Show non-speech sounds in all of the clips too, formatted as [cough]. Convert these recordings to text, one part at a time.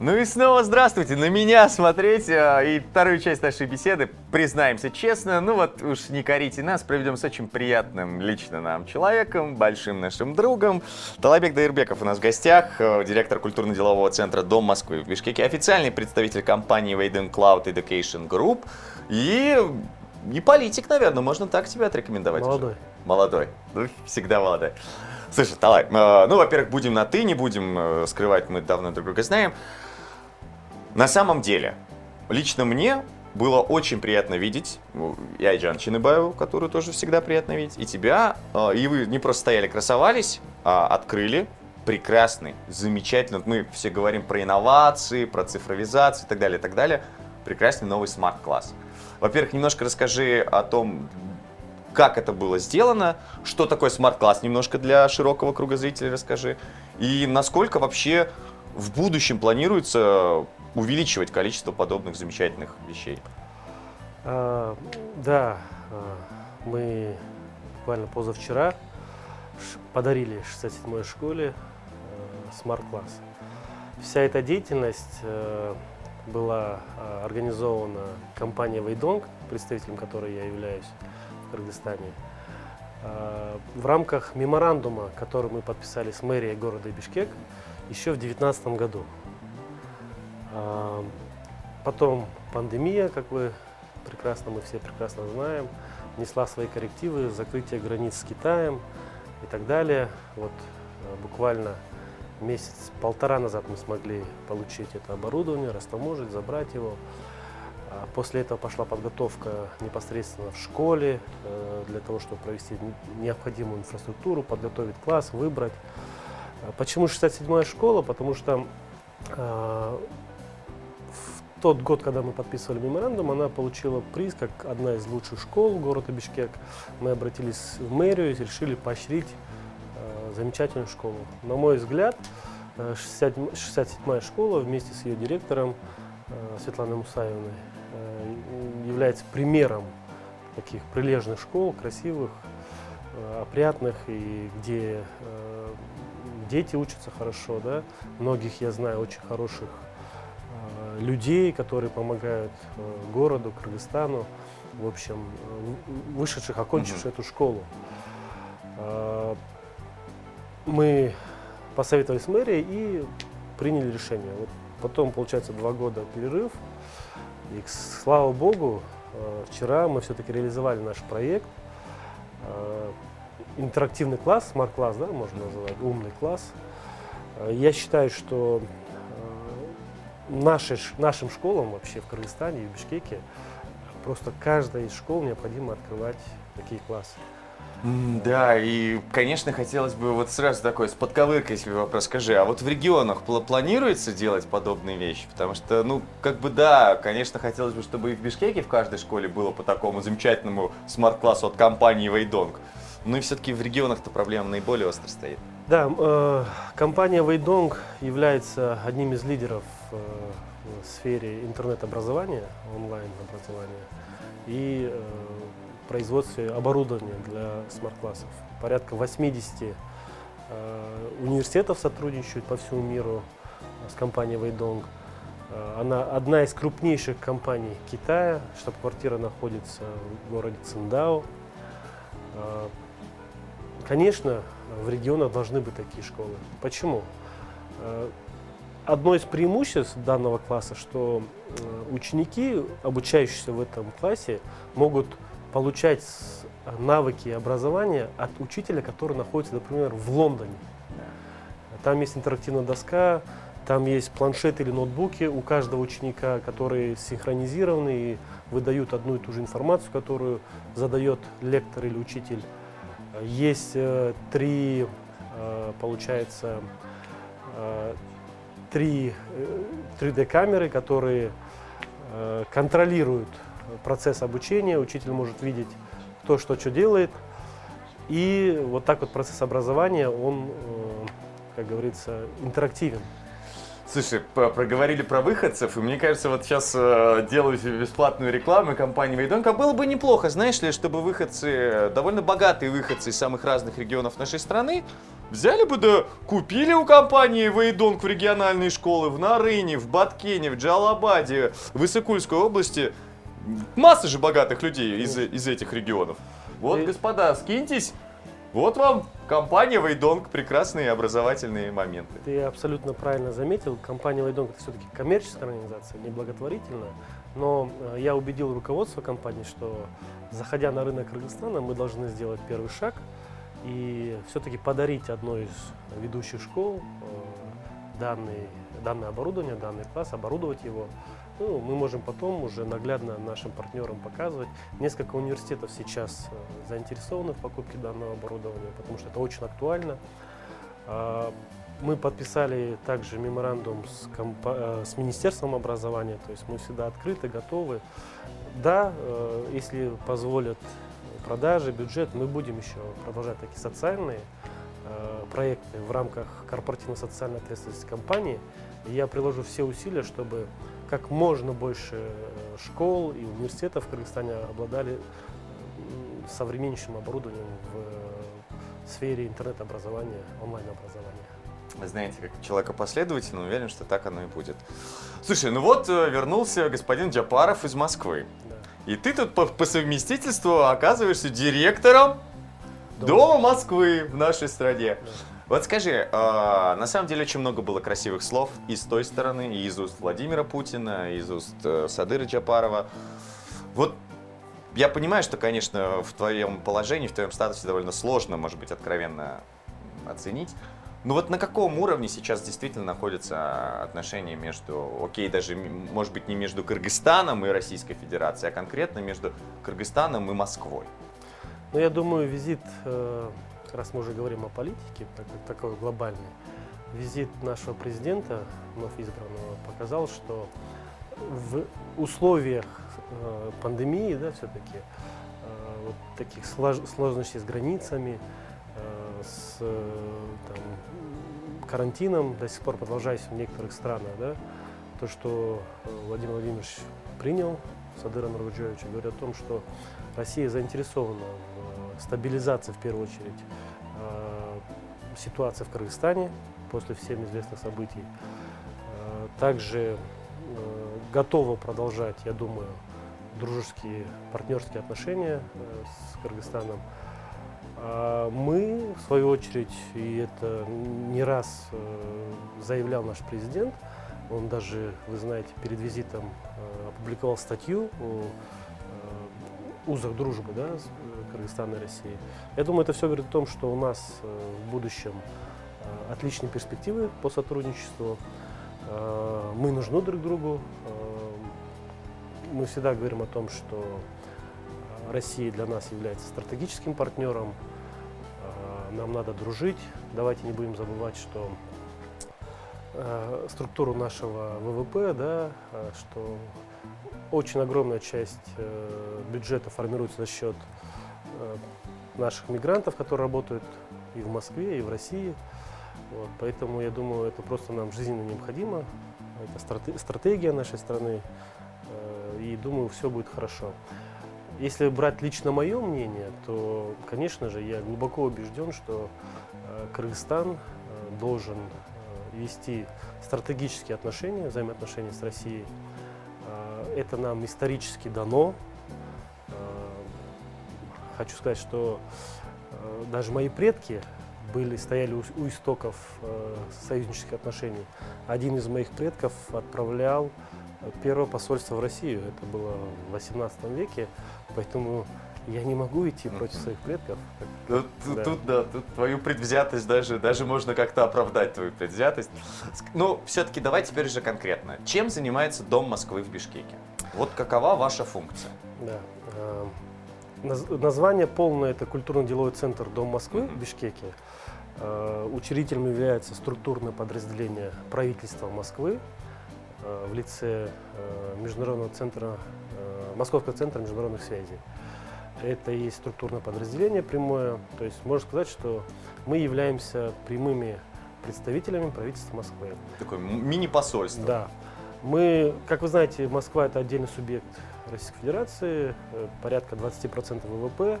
Ну и снова здравствуйте, на меня смотреть э, и вторую часть нашей беседы, признаемся честно, ну вот уж не корите нас, проведем с очень приятным лично нам человеком, большим нашим другом. Талабек Дайрбеков у нас в гостях, э, директор культурно-делового центра Дом Москвы в Бишкеке, официальный представитель компании Wayden Cloud Education Group и не политик, наверное, можно так тебя отрекомендовать. Молодой. Уже. Молодой, ну всегда молодой. Слушай, Талай, э, ну, во-первых, будем на «ты», не будем э, скрывать, мы давно друг друга знаем. На самом деле, лично мне было очень приятно видеть ну, и Айджан Чиныбаеву, которую тоже всегда приятно видеть, и тебя. Э, и вы не просто стояли, красовались, а открыли прекрасный, замечательный, мы все говорим про инновации, про цифровизацию и так далее, и так далее, прекрасный новый смарт-класс. Во-первых, немножко расскажи о том, как это было сделано, что такое смарт-класс немножко для широкого круга зрителей расскажи, и насколько вообще в будущем планируется увеличивать количество подобных замечательных вещей? А, да, а, мы буквально позавчера подарили 67-й школе а, смарт-класс. Вся эта деятельность а, была организована компанией Вейдонг, представителем которой я являюсь в Кыргызстане. В рамках меморандума, который мы подписали с мэрией города Бишкек еще в 2019 году. А, потом пандемия, как вы прекрасно, мы все прекрасно знаем, несла свои коррективы, закрытие границ с Китаем и так далее. Вот а, буквально месяц-полтора назад мы смогли получить это оборудование, растаможить, забрать его. А после этого пошла подготовка непосредственно в школе э, для того, чтобы провести необходимую инфраструктуру, подготовить класс, выбрать. Почему 67-я школа? Потому что тот год, когда мы подписывали меморандум, она получила приз как одна из лучших школ города Бишкек. Мы обратились в мэрию и решили поощрить э, замечательную школу. На мой взгляд, 67-я э, школа вместе с ее директором э, Светланой Мусаевной э, является примером таких прилежных школ, красивых, э, опрятных, и где э, дети учатся хорошо. Да? Многих я знаю очень хороших людей, которые помогают э, городу, Кыргызстану, в общем, э, вышедших, окончивших mm-hmm. эту школу. А, мы посоветовались с мэрией и приняли решение. Вот потом, получается, два года перерыв. И, слава богу, э, вчера мы все-таки реализовали наш проект. Интерактивный класс, смарт-класс, да, можно называть, умный класс. Я считаю, что наши, нашим школам вообще в Кыргызстане и в Бишкеке просто каждая из школ необходимо открывать такие классы. Да, и, конечно, хотелось бы вот сразу такой с подковыркой себе вопрос скажи, а вот в регионах планируется делать подобные вещи? Потому что, ну, как бы да, конечно, хотелось бы, чтобы и в Бишкеке в каждой школе было по такому замечательному смарт-классу от компании Вейдонг. Ну и все-таки в регионах-то проблема наиболее остро стоит. Да, э, компания Вейдонг является одним из лидеров в сфере интернет-образования, онлайн-образования и э, производстве оборудования для смарт-классов. Порядка 80 э, университетов сотрудничают по всему миру с компанией. Э, она одна из крупнейших компаний Китая, штаб-квартира находится в городе Циндао. Э, конечно, в регионах должны быть такие школы. Почему? Э, одно из преимуществ данного класса, что э, ученики, обучающиеся в этом классе, могут получать навыки и образование от учителя, который находится, например, в Лондоне. Там есть интерактивная доска, там есть планшеты или ноутбуки у каждого ученика, которые синхронизированы и выдают одну и ту же информацию, которую задает лектор или учитель. Есть э, три, э, получается, три 3D-камеры, э, которые э, контролируют процесс обучения. Учитель может видеть, кто что что делает. И вот так вот процесс образования, он, э, как говорится, интерактивен. Слушай, проговорили про выходцев, и мне кажется, вот сейчас э, делаю себе бесплатную рекламу компании Вейдонка. Было бы неплохо, знаешь ли, чтобы выходцы, довольно богатые выходцы из самых разных регионов нашей страны, взяли бы да купили у компании Вейдонг в региональные школы в Нарыне, в Баткене, в Джалабаде, в Иссыкульской области. Масса же богатых людей из, из этих регионов. Вот, господа, скиньтесь. Вот вам компания Вейдонг, прекрасные образовательные моменты. Ты абсолютно правильно заметил, компания Вайдонг это все-таки коммерческая организация, не благотворительная. Но э, я убедил руководство компании, что заходя на рынок Кыргызстана, мы должны сделать первый шаг и все-таки подарить одной из ведущих школ э, данный, данное оборудование, данный класс, оборудовать его. Ну, мы можем потом уже наглядно нашим партнерам показывать. Несколько университетов сейчас э, заинтересованы в покупке данного оборудования, потому что это очень актуально. А, Мы подписали также меморандум с, компа- э, с Министерством образования, то есть мы всегда открыты, готовы. Да, если позволят продажи, бюджет, мы будем еще продолжать такие социальные э, проекты в рамках корпоративно-социальной ответственности компании. И я приложу все усилия, чтобы как можно больше э, школ и университетов в Кыргызстане обладали современнейшим оборудованием в э, сфере интернет-образования, онлайн-образования. Знаете, как человека последовательно, уверен, что так оно и будет. Слушай, ну вот э, вернулся господин Джапаров из Москвы. И ты тут по, по совместительству оказываешься директором Дома. Дома Москвы в нашей стране. Да. Вот скажи, а, на самом деле очень много было красивых слов и с той стороны, и из уст Владимира Путина, и из уст э, Садыра Джапарова. Вот я понимаю, что, конечно, в твоем положении, в твоем статусе довольно сложно, может быть, откровенно оценить. Но вот на каком уровне сейчас действительно находятся отношения между, окей, даже, может быть, не между Кыргызстаном и Российской Федерацией, а конкретно между Кыргызстаном и Москвой? Но я думаю, визит, э, раз мы уже говорим о политике, так, такой глобальный, визит нашего президента, вновь избранного, показал, что в условиях э, пандемии, да, все-таки, э, вот таких слож- сложностей с границами, с там, карантином, до сих пор продолжающимся в некоторых странах, да, то, что э, Владимир Владимирович принял Садыра Нурбаджоевича, говорит о том, что Россия заинтересована в э, стабилизации, в первую очередь, э, ситуации в Кыргызстане после всем известных событий. Также готова продолжать, я думаю, дружеские, партнерские отношения с Кыргызстаном. А Мы, в свою очередь, и это не раз э, заявлял наш президент, он даже, вы знаете, перед визитом э, опубликовал статью о э, узах дружбы да, Кыргызстана и России. Я думаю, это все говорит о том, что у нас в будущем отличные перспективы по сотрудничеству. Мы нужны друг другу. Мы всегда говорим о том, что Россия для нас является стратегическим партнером. Э, Нам надо дружить. Давайте не будем забывать, что э, структуру нашего ВВП, да, э, что очень огромная часть э, бюджета формируется за счет э, наших мигрантов, которые работают и в Москве, и в России. Вот, поэтому я думаю, это просто нам жизненно необходимо. Это страте- стратегия нашей страны. э, И думаю, все будет хорошо. Если брать лично мое мнение, то, конечно же, я глубоко убежден, что э, Кыргызстан э, должен э, вести стратегические отношения, взаимоотношения с Россией. Это нам исторически дано. Хочу сказать, что даже мои предки были, стояли у, у истоков союзнических отношений. Один из моих предков отправлял первое посольство в Россию. Это было в 18 веке, поэтому я не могу идти против своих предков. Тут, тут, Да. тут, да, тут твою предвзятость даже, даже можно как-то оправдать твою предвзятость. Ну, все-таки давай теперь же конкретно. Чем занимается Дом Москвы в Бишкеке? Вот какова ваша функция? Да. наз- Название полное это культурно-деловой центр Дом Москвы в. Бишкеке. Э, Учредителем является структурное подразделение правительства Москвы в лице э, Международного центра, э, Московского центра международных связей. Это и есть структурное подразделение прямое. То есть можно сказать, что мы являемся прямыми представителями правительства Москвы. Такое мини-посольство. Да. Мы, как вы знаете, Москва это отдельный субъект Российской Федерации, э, порядка 20% ВВП.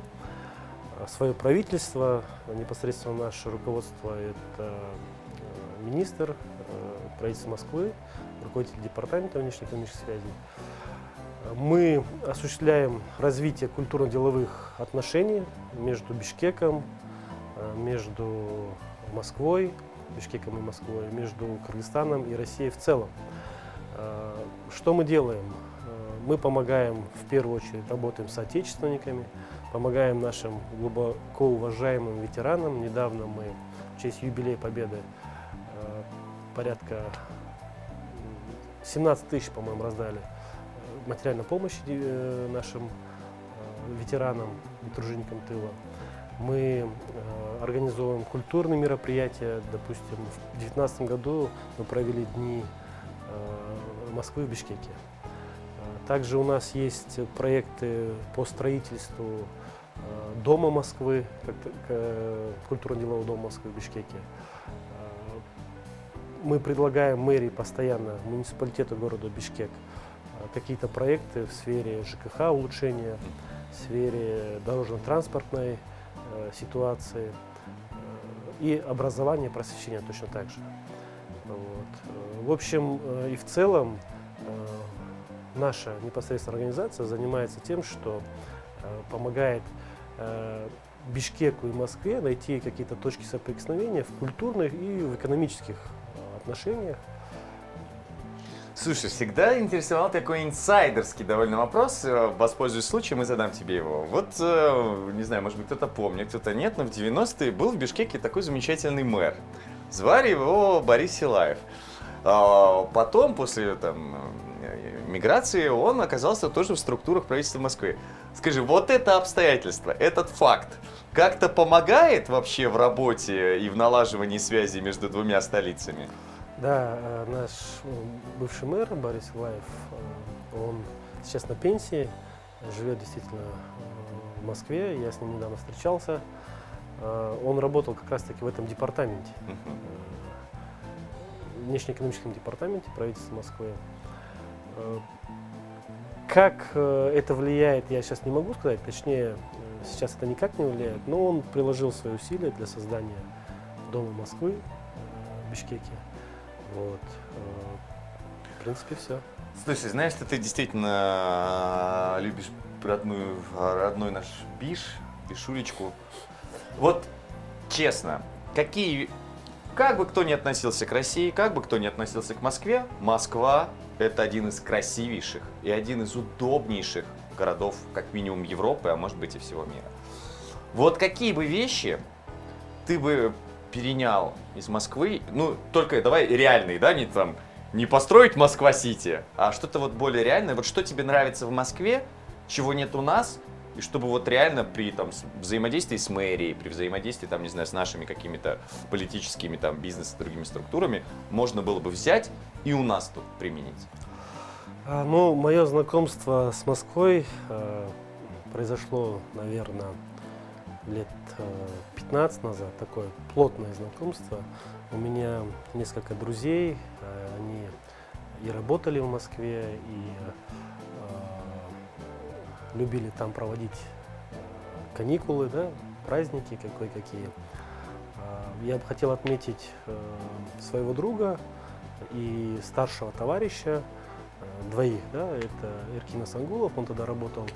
свое правительство, непосредственно наше руководство, это министр правительства Москвы, руководитель департамента внешнеэкономических связей. Мы осуществляем развитие культурно-деловых отношений между Бишкеком, между Москвой, Бишкеком и Москвой, между Кыргызстаном и Россией в целом. Что мы делаем? Мы помогаем, в первую очередь, работаем с отечественниками, помогаем нашим глубоко уважаемым ветеранам. Недавно мы в честь юбилея Победы э, порядка 17 тысяч, по-моему, раздали э, материальной помощи э, нашим ветеранам и труженикам тыла. Мы организовываем культурные мероприятия. Допустим, в 2019 году мы провели дни Москвы в Бишкеке. Также у нас есть проекты по строительству э, Дома Москвы, э, культурно-делового дома Москвы в Бишкеке. Э, мы предлагаем мэрии постоянно, муниципалитету города Бишкек, какие-то проекты в сфере ЖКХ улучшения, в сфере дорожно-транспортной ситуации и образования, просвещения точно так же. Вот. В общем и в целом наша непосредственно организация занимается тем, что э, помогает э, Бишкеку и Москве найти какие-то точки соприкосновения в культурных и в экономических э, отношениях. Слушай, всегда интересовал такой инсайдерский довольно вопрос. Воспользуюсь случаем и задам тебе его. Вот, не знаю, может быть, кто-то помнит, кто-то нет, но в 90-е был в Бишкеке такой замечательный мэр. Звали его Борис Силаев. А, потом, после там, миграции, он оказался тоже в структурах правительства Москвы. Скажи, вот это обстоятельство, этот факт, как-то помогает вообще в работе и в налаживании связи между двумя столицами? Да, э, наш бывший мэр Борис Лаев, э, он сейчас на пенсии, живет действительно э, в Москве, я с ним недавно встречался. Он работал как раз-таки в этом департаменте, внешнеэкономическом департаменте правительства Москвы. Как это влияет, я сейчас не могу сказать, точнее, сейчас это никак не влияет, но он приложил свои усилия для создания Дома Москвы в Бишкеке. Вот. В принципе, все. Слушай, знаешь, что ты действительно любишь родную, родной наш Биш, Бишулечку. Вот, честно, какие как бы кто ни относился к России, как бы кто ни относился к Москве, Москва – это один из красивейших и один из удобнейших городов, как минимум Европы, а может быть и всего мира. Вот какие бы вещи ты бы перенял из Москвы, ну, только давай реальные, да, не там, не построить Москва-Сити, а что-то вот более реальное. Вот что тебе нравится в Москве, чего нет у нас, и чтобы вот реально при там, взаимодействии с мэрией, при взаимодействии там, не знаю, с нашими какими-то политическими там бизнес другими структурами можно было бы взять и у нас тут применить? А, ну, мое знакомство с Москвой э, произошло, наверное, лет э, 15 назад, такое плотное знакомство. У меня несколько друзей, э, они и работали в Москве, и любили там проводить э, каникулы, да, праздники какие-какие. А, я бы хотел отметить э, своего друга и старшего товарища, э, двоих, да, это Эркина Сангулов, он тогда работал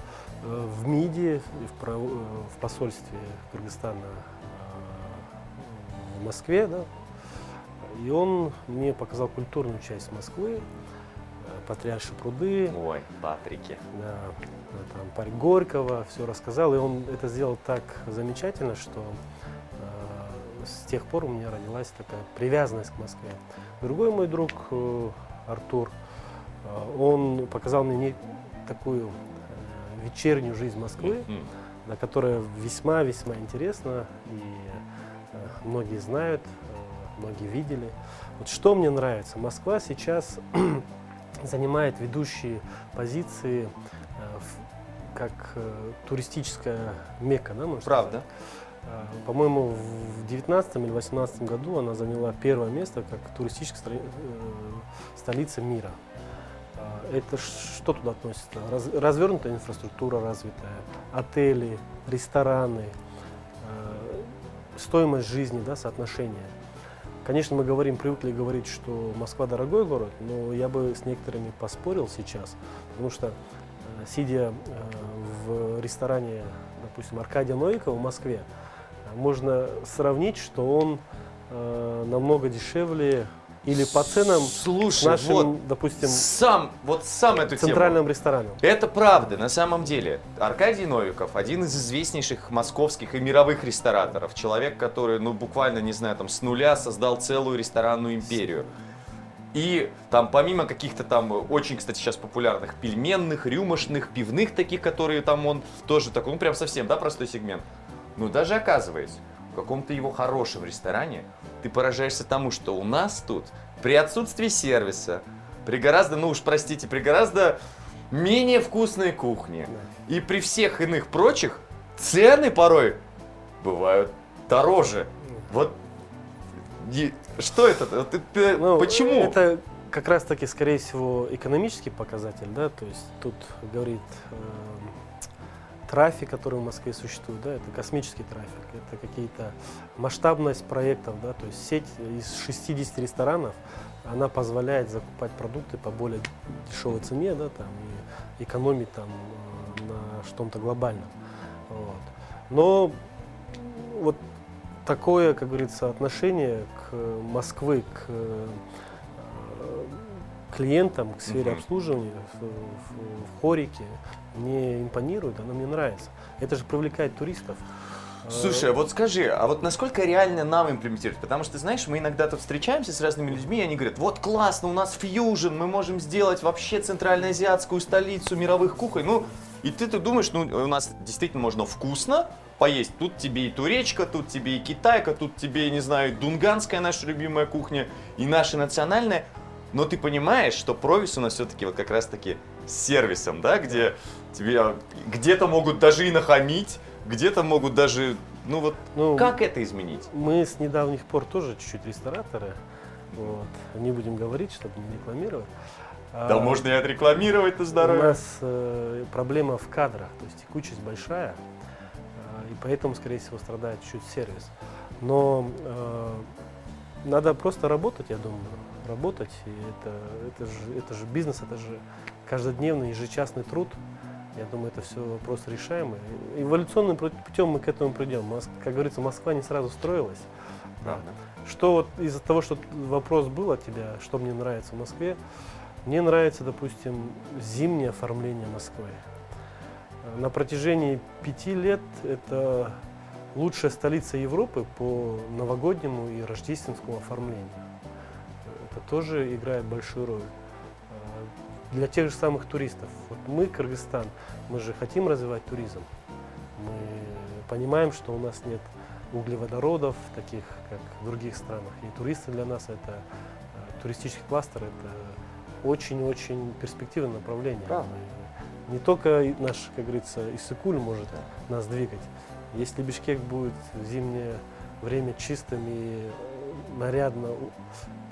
в МИДе, в посольстве Кыргызстана в Москве, да, и он мне показал культурную часть Москвы, Патриарши пруды. Ой, Патрики. Да, там парк Горького, все рассказал. И он это сделал так замечательно, что э, с тех пор у меня родилась такая привязанность к Москве. Другой мой друг э, Артур, э, он показал мне не такую э, вечернюю жизнь Москвы, на которая весьма-весьма интересна. И э, многие знают, э, многие видели. Вот что мне нравится. Москва сейчас [clears throat] занимает ведущие позиции как туристическая мека, да, можно Правда. Сказать. По-моему, в 19 или 18 году она заняла первое место как туристическая столица мира. Это что туда относится? Раз, развернутая инфраструктура развитая, отели, рестораны, стоимость жизни, да, соотношение. Конечно, мы говорим, привыкли говорить, что Москва дорогой город, но я бы с некоторыми поспорил сейчас, потому что, э, сидя э, в ресторане, допустим, Аркадия Новикова в Москве, можно сравнить, что он э, намного дешевле или по ценам Слушай, нашим, вот допустим, сам, вот сам эту тему. центральным ресторанам. Это правда, на самом деле. Аркадий Новиков, один из известнейших московских и мировых рестораторов. Человек, который, ну, буквально, не знаю, там, с нуля создал целую ресторанную империю. И там помимо каких-то там очень, кстати, сейчас популярных пельменных, рюмошных, пивных таких, которые там он тоже такой, ну прям совсем, да, простой сегмент. Ну даже оказывается, в каком-то его хорошем ресторане ты поражаешься тому, что у нас тут при отсутствии сервиса, при гораздо, ну уж простите, при гораздо менее вкусной кухне и при всех иных прочих цены порой бывают дороже. Вот и что это? Вот это- Ну, Почему? Это как раз таки, скорее всего, экономический показатель, да, то есть тут говорит э, трафик, который в Москве существует, да, это космический трафик, это какие-то масштабность проектов, да, то есть сеть из 60 ресторанов, она позволяет закупать продукты по более дешевой цене, да, там, и экономить там э, на что-то глобальном. Вот. Но вот такое, как говорится, отношение к Москвы, к клиентам, к сфере Мгм. обслуживания в, в- в хорике мне импонирует, оно мне нравится. Это же привлекает туристов. Слушай, а вот скажи, а вот насколько реально нам имплементировать? Потому что, знаешь, мы иногда тут встречаемся с разными людьми, и они говорят, вот классно, у нас фьюжн, мы можем сделать вообще центральноазиатскую столицу мировых кухонь. Ну, и ты, ты думаешь, ну, у нас действительно можно вкусно поесть. Тут тебе и туречка, тут тебе и китайка, тут тебе, не знаю, дунганская наша любимая кухня, и наша национальная. Но ты понимаешь, что провис у нас все-таки вот как раз-таки с сервисом, да, где тебе где-то могут даже и нахамить, где-то могут даже, ну вот, Ну, как это изменить? Мы с недавних пор тоже чуть-чуть рестораторы. Вот. Не будем говорить, чтобы не рекламировать. Да А, можно и отрекламировать на У здоровье. нас э, проблема в кадрах, то есть текучесть большая, э, и поэтому, скорее всего, страдает чуть сервис. Но э, надо просто работать, я думаю, работать. И это, это, же, это же бизнес, это же каждодневный, ежечасный труд. Я думаю, это все вопрос решаемый. Эволюционным пу- путем мы к этому придем. Как говорится, Москва не сразу строилась. Правда. Что вот из-за того, что вопрос был от тебя, что мне нравится в Москве, мне нравится, допустим, зимнее оформление Москвы. На протяжении пяти лет это лучшая столица Европы по новогоднему и рождественскому оформлению. Это тоже играет большую роль. Э, Для тех же самых туристов. Вот мы, Кыргызстан, мы же хотим развивать туризм. Мы понимаем, что у нас нет углеводородов, таких как в других странах. И туристы для нас это э, туристический кластер, это очень-очень перспективное направление. Правда. Мы- не только наш, как говорится, Иссыкуль может нас двигать. Если Бишкек будет в зимнее время чистым и э, нарядно,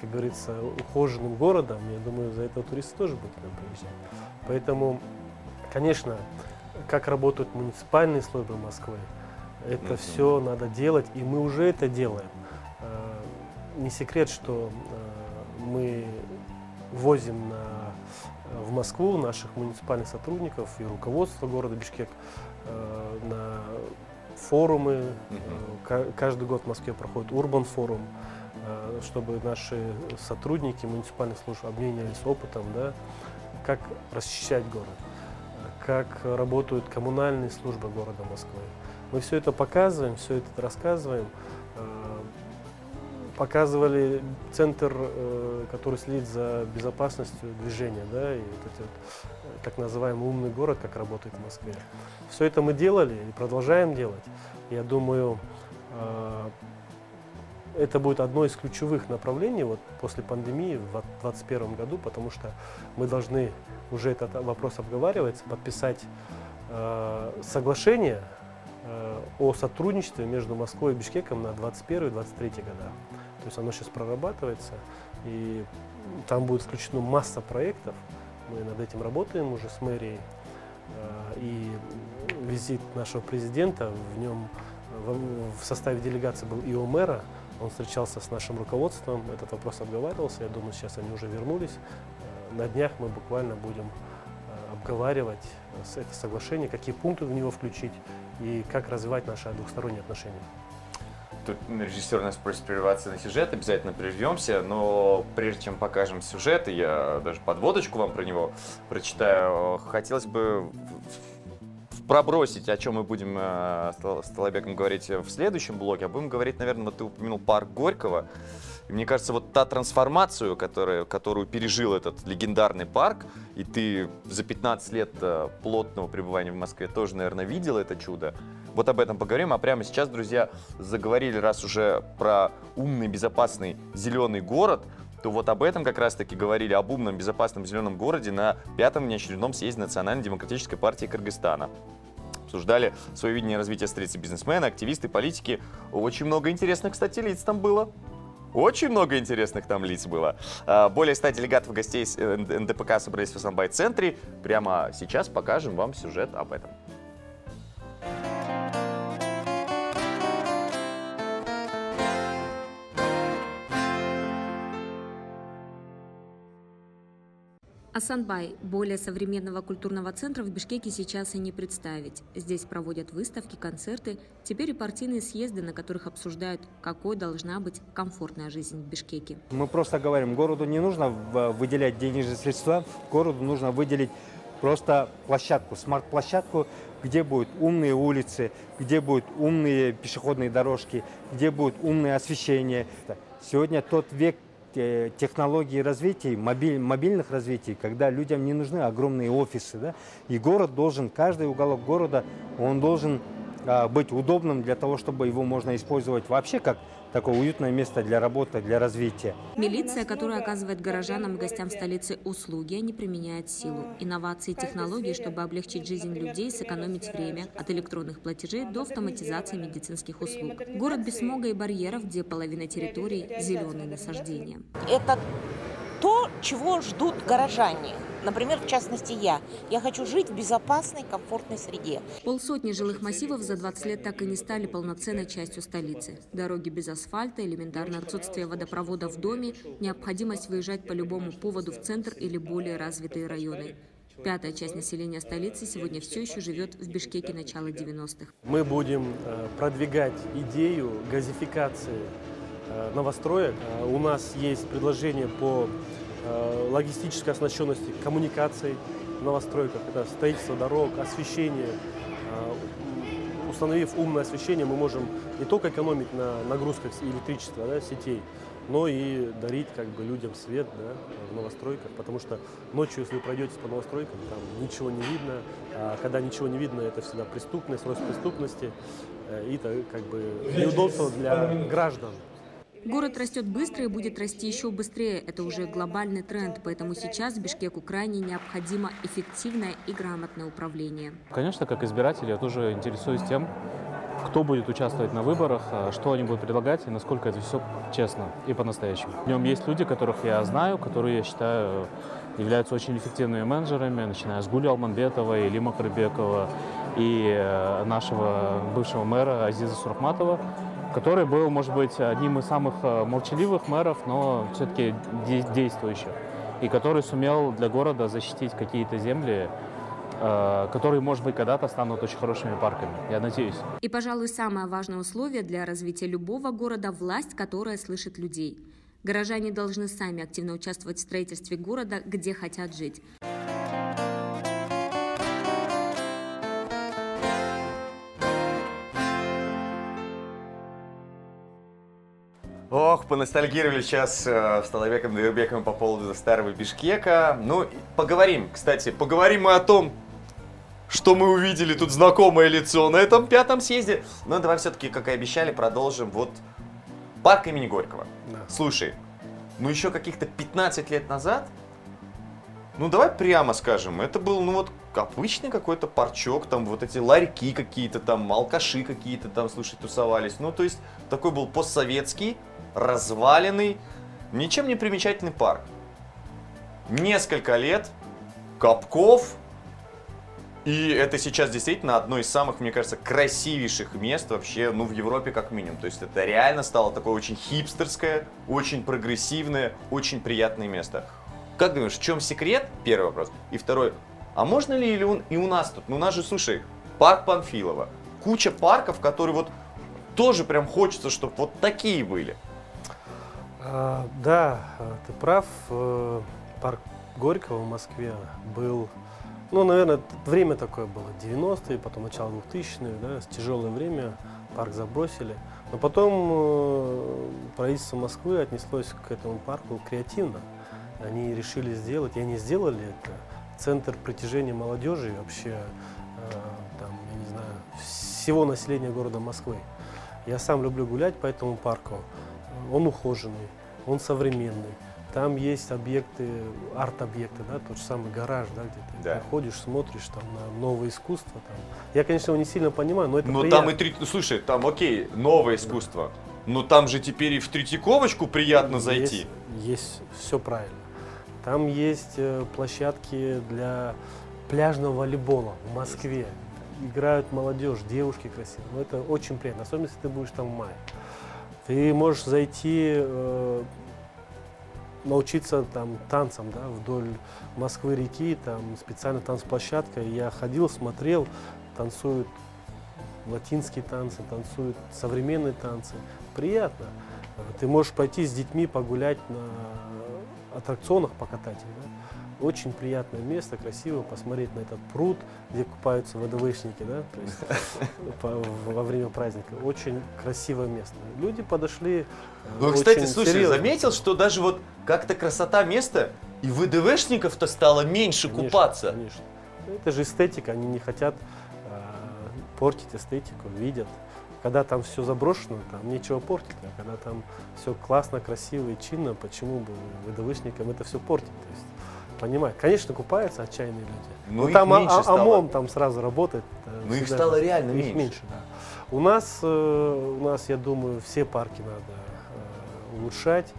как говорится, ухоженным городом, я думаю, за это туристы тоже будут к нам приезжать. Поэтому, конечно, как работают муниципальные службы Москвы, это Мгм. все надо делать, и мы уже это делаем. Э, Не секрет, что э, мы возим на, в Москву наших муниципальных сотрудников и руководство города Бишкек э, на форумы. Ка- Каждый год в Москве проходит Урбан форум, э, чтобы наши сотрудники муниципальных служб обменивались опытом, да, как расчищать город, э, как работают коммунальные службы города Москвы. Мы все это показываем, все это рассказываем. Э, Показывали центр, э, который следит за безопасностью движения, да, и вот эти вот, э, так называемый умный город, как работает в Москве. Все это мы делали и продолжаем делать. Я думаю, э, это будет одно из ключевых направлений вот после пандемии в 2021 году, потому что мы должны, уже этот вопрос обговаривается, подписать э, соглашение э, о сотрудничестве между Москвой и Бишкеком на 21-23 года. То есть оно сейчас прорабатывается, и там будет включена масса проектов. Мы над этим работаем уже с мэрией. Э, И визит нашего президента, в нем в, в составе делегации был и у мэра, он встречался с нашим руководством, этот вопрос обговаривался, я думаю, сейчас они уже вернулись. Э, на днях мы буквально будем э, обговаривать это соглашение, какие пункты в него включить и как развивать наши двухсторонние отношения. Тут режиссер нас просит прерваться на сюжет, обязательно прервемся, но прежде чем покажем сюжет, я даже подводочку вам про него прочитаю, хотелось бы пробросить, о чем мы будем э, с Толобеком говорить в следующем блоке, а будем говорить, наверное, вот ты упомянул парк Горького. И мне кажется, вот та трансформацию, которая, которую пережил этот легендарный парк, и ты за 15 лет э, плотного пребывания в Москве тоже, наверное, видел это чудо, вот об этом поговорим. А прямо сейчас, друзья, заговорили, раз уже про умный, безопасный, зеленый город, то вот об этом как раз-таки говорили, об умном, безопасном зеленом городе на пятом неочередном съезде Национальной демократической партии Кыргызстана обсуждали свое видение развития столицы бизнесмены, активисты, политики. Очень много интересных, кстати, лиц там было. Очень много интересных там лиц было. А, более 100 делегатов гостей э, НДПК собрались в Асамбай-центре. Прямо сейчас покажем вам сюжет об этом. Асанбай – более современного культурного центра в Бишкеке сейчас и не представить. Здесь проводят выставки, концерты, теперь и партийные съезды, на которых обсуждают, какой должна быть комфортная жизнь в Бишкеке. Мы просто говорим, городу не нужно выделять денежные средства, городу нужно выделить просто площадку, смарт-площадку, где будут умные улицы, где будут умные пешеходные дорожки, где будет умное освещение. Сегодня тот век технологии развития, мобиль, мобильных развитий, когда людям не нужны огромные офисы. Да? И город должен, каждый уголок города, он должен а, быть удобным для того, чтобы его можно использовать вообще как такое уютное место для работы, для развития. Милиция, которая оказывает горожанам и гостям столицы услуги, не применяет силу. Инновации и технологии, чтобы облегчить жизнь людей, сэкономить время от электронных платежей до автоматизации медицинских услуг. Город без смога и барьеров, где половина территории – зеленые насаждения. Это то, чего ждут горожане. Например, в частности, я. Я хочу жить в безопасной, комфортной среде. Полсотни жилых массивов за 20 лет так и не стали полноценной частью столицы. Дороги без асфальта, элементарное отсутствие водопровода в доме, необходимость выезжать по любому поводу в центр или более развитые районы. Пятая часть населения столицы сегодня все еще живет в Бишкеке начала 90-х. Мы будем э, продвигать идею газификации новостроек. Э, у нас есть предложение по Э, логистической оснащенности, коммуникаций в новостройках, это строительство дорог, освещение. Э, установив умное освещение, мы можем не только экономить на нагрузках электричества да, сетей, но и дарить как бы людям свет да, в новостройках, потому что ночью, если вы пройдете по новостройкам, там ничего не видно, а когда ничего не видно, это всегда преступность, рост преступности, э, и это как бы неудобство для граждан. Город растет быстро и будет расти еще быстрее. Это уже глобальный тренд, поэтому сейчас Бишкеку крайне необходимо эффективное и грамотное управление. Конечно, как избиратель я тоже интересуюсь тем, кто будет участвовать на выборах, а что они будут предлагать и насколько это все честно и по-настоящему. В нем есть люди, которых я знаю, которые, я считаю, являются очень эффективными менеджерами, начиная с Гули Алманбетова, и Лима Крыбекова и э, нашего бывшего мэра Азиза Сурахматова который был, может быть, одним из самых э, молчаливых мэров, но все-таки действующих, и который сумел для города защитить какие-то земли, э, которые, может быть, когда-то станут очень хорошими парками. Я надеюсь. И, пожалуй, самое важное условие для развития любого города – власть, которая слышит людей. Горожане должны сами активно участвовать в строительстве города, где хотят жить. Поностальгировали сейчас э, с Толовеком Двербеком по поводу старого Бишкека. Ну, поговорим, кстати, поговорим мы о том, что мы увидели тут знакомое лицо на этом пятом съезде. Но давай все-таки, как и обещали, продолжим. Вот парк имени Горького. Да. Слушай, ну еще каких-то 15 лет назад, ну давай прямо скажем, это был, ну вот, обычный какой-то парчок, там вот эти ларьки какие-то там, алкаши какие-то там, слушай, тусовались. Ну, то есть, такой был постсоветский, разваленный, ничем не примечательный парк. Несколько лет Капков И это сейчас действительно одно из самых, мне кажется, красивейших мест вообще, ну, в Европе как минимум. То есть это реально стало такое очень хипстерское, очень прогрессивное, очень приятное место. Как думаешь, в чем секрет? Первый вопрос. И второй, а можно ли или он, и у нас тут? Ну, у нас же, слушай, парк Панфилова. Куча парков, которые вот тоже прям хочется, чтобы вот такие были. А, да, а, ты прав. Э, Парк Горького в Москве был, ну, наверное, время такое было, 90-е, потом начало 2000-х, да, с тяжелое время, парк забросили. Но потом э, правительство Москвы отнеслось к этому парку креативно. Они решили сделать, и они сделали это, центр притяжения молодежи вообще, э, там, я не знаю, всего населения города Москвы. Я сам люблю гулять по этому парку. Он ухоженный, он современный. Там есть объекты, арт-объекты, да, тот же самый гараж, да, где ты Да. ходишь, смотришь там на новое искусство. Там. Я, конечно, его не сильно понимаю, но это Ну приятно. там и три... слушай, там окей, новое искусство. Но там же теперь и в Третьяковочку приятно зайти. Есть, есть все правильно. Там есть э, площадки для пляжного волейбола в Москве. Играют молодежь, девушки красивые. Ну, это очень приятно, особенно если ты будешь там в мае. Ты можешь зайти, э, научиться там танцам, да, вдоль Москвы реки, там специально танцплощадка. Я ходил, смотрел, танцуют латинские танцы, танцуют современные танцы. Приятно. Ты можешь пойти с детьми погулять на аттракционах, покатать. Да? Очень приятное место, красиво посмотреть на этот пруд, где купаются ВДВшники, да, то есть [laughs] по- во время праздника. Очень красивое место. Люди подошли. э, Ну, кстати, очень слушай, серьезно. заметил, что даже вот как-то красота места, и ВДВшников-то стало меньше Конечно, купаться. Конечно. Это же эстетика, они не хотят э, портить эстетику, видят. Когда там все заброшено, там нечего портить, а когда там все классно, красиво и чинно, почему бы ВДВшникам это все портить? То есть, понимаю, конечно, купаются отчаянные люди. Но Но их там а- меньше а-. ОМОН там сразу работает. э, Но их всегда стало же. реально Их меньше. да. У нас, э, у нас, я думаю, все парки надо э, улучшать.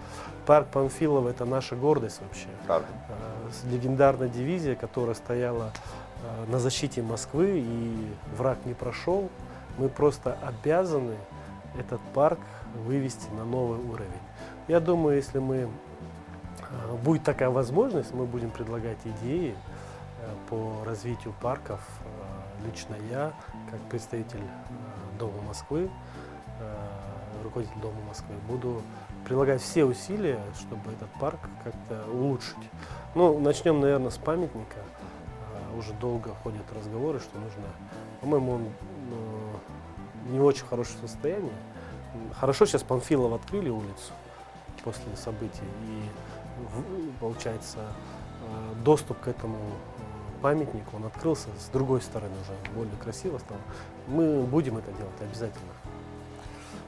Парк Панфилова – это наша гордость вообще Правда. э, легендарная дивизия, которая стояла на защите Москвы, и враг не прошел. Мы просто обязаны этот парк вывести на новый уровень. Я думаю, если мы будет такая возможность, мы будем предлагать идеи э, по развитию парков. Э, Лично я, как представитель э, Дома Москвы, э, руководитель Дома Москвы, буду прилагать все усилия, чтобы этот парк как-то улучшить. Ну, начнем, наверное, с памятника. Уже долго ходят разговоры, что нужно, по-моему, он э, не в очень хорошем состоянии. Хорошо сейчас Панфилов открыли улицу после событий, и получается э, доступ к этому э, памятнику, он открылся с другой стороны уже, более красиво стало. Мы будем это делать обязательно.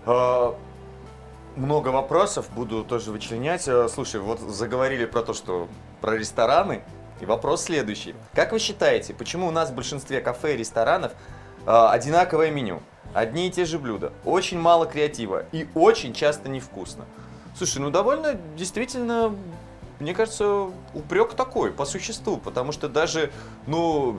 А, Много вопросов, буду тоже вычленять. А, Слушай, вот заговорили про то, что про рестораны. И вопрос следующий. Как вы считаете, почему у нас в большинстве кафе и ресторанов одинаковое меню? Одни и те же блюда, очень мало креатива и очень часто невкусно. Слушай, ну довольно действительно, мне кажется, упрек такой, по существу, потому что даже, ну,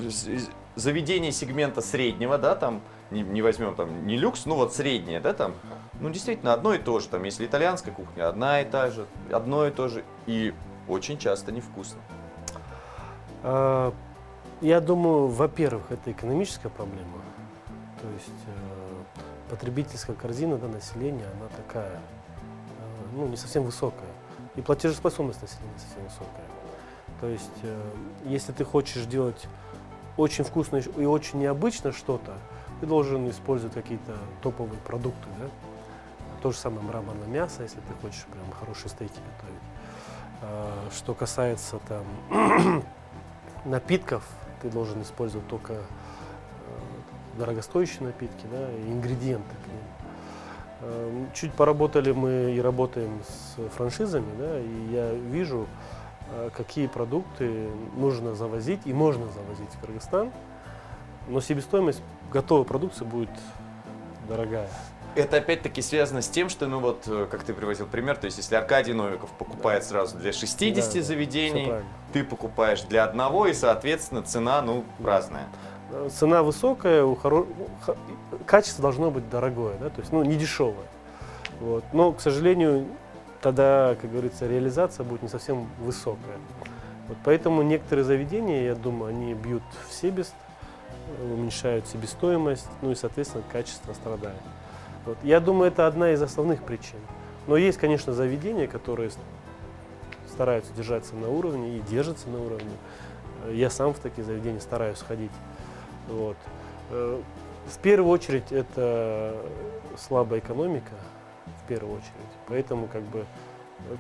заведение сегмента среднего, да, там, не, не возьмем там не люкс, ну вот среднее, да, там, ну действительно одно и то же, там, если итальянская кухня, одна и та же, одно и то же, и очень часто невкусно. А, Я думаю, во-первых, это экономическая проблема. То есть э, потребительская корзина да, населения, она такая, ну, не совсем высокая. И платежеспособность населения не совсем высокая. То есть, э, если ты хочешь делать очень вкусно и очень необычно что-то, ты должен использовать какие-то топовые продукты, да? То же самое мраморное мясо, если ты хочешь прям хорошие стейки готовить. А, Что касается там [clears throat] напитков, ты должен использовать только э, дорогостоящие напитки, да, и ингредиенты к ним. Э, Чуть поработали мы и работаем с франшизами, да, и я вижу, э, какие продукты нужно завозить и можно завозить в Кыргызстан, но себестоимость готовой продукции будет дорогая. Это опять-таки связано с тем, что, ну вот, э, как ты приводил пример, то есть если Аркадий Новиков покупает сразу для 60 Да, да, заведений, ты покупаешь для одного, и, соответственно, цена, ну, разная. Цена высокая, у хоро- качество должно быть дорогое, да, то есть, ну, не дешевое. Вот. Но, к сожалению, тогда, как говорится, реализация будет не совсем высокая. Вот поэтому некоторые заведения, я думаю, они бьют в себест, э, уменьшают себестоимость, ну и, соответственно, качество страдает. Вот. Я думаю, это одна из основных причин. Но есть, конечно, заведения, которые стараются держаться на уровне и держатся на уровне. Э, Я сам в такие заведения стараюсь ходить. Вот. Э, В первую очередь это слабая экономика, в первую очередь. Поэтому как бы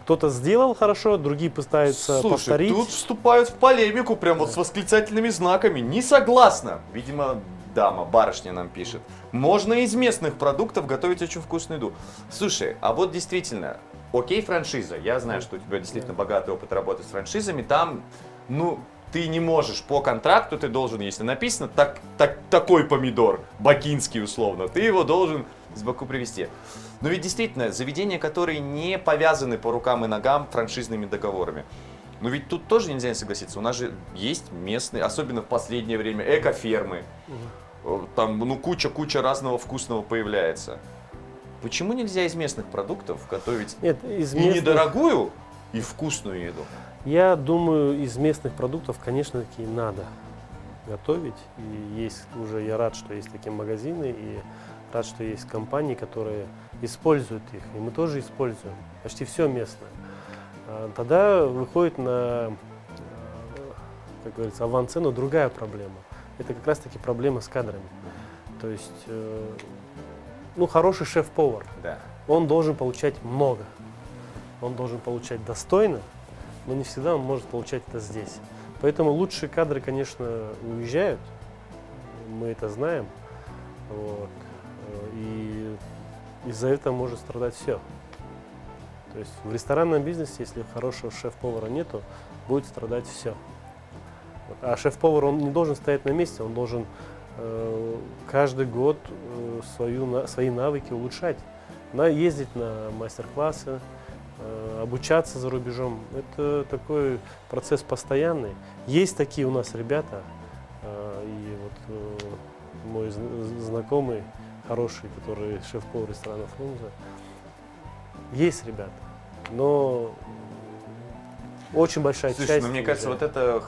кто-то сделал хорошо, другие пытаются Слушай, повторить. тут вступают в полемику прям вот с восклицательными знаками. Не согласна. Видимо, дама, барышня нам пишет. Можно из местных продуктов готовить очень вкусную еду. Слушай, а вот действительно, окей, франшиза. Я знаю, что у тебя действительно богатый опыт работы с франшизами. Там, ну, ты не можешь по контракту, ты должен, если написано так, так, такой помидор, бакинский условно, ты его должен с Баку привезти. Но ведь действительно, заведения, которые не повязаны по рукам и ногам франшизными договорами. Но ведь тут тоже нельзя не согласиться. У нас же есть местные, особенно в последнее время, экофермы. Э, Там, ну, куча-куча разного вкусного появляется. Почему нельзя из местных продуктов готовить Нет, из и местных- недорогую, и вкусную еду? Я думаю, из местных продуктов, конечно, таки надо готовить. И есть уже, я рад, что есть такие магазины, и рад, что есть компании, которые используют их. И мы тоже используем. Почти все местное. А, Тогда выходит на, э, как говорится, авансцену другая проблема. Это как раз-таки проблема с кадрами. То есть, э, ну, хороший шеф-повар, Да. он должен получать много. Он должен получать достойно, но не всегда он может получать это здесь. Поэтому лучшие кадры, конечно, уезжают. Мы это знаем. Вот. Э, И из-за этого может страдать все. То есть в ресторанном бизнесе, если хорошего шеф-повара нету, будет страдать все. А шеф-повар, он не должен стоять на месте, он должен э, каждый год э, свою, на- свои навыки улучшать. На, ездить на мастер-классы, обучаться за рубежом. Это такой процесс постоянный. Есть такие у нас ребята, э, и вот э, мой зн- знакомый, хороший, который шеф-повар ресторана Фрунзе, есть ребята, но очень большая Слушай, часть... ну мне кажется, вот это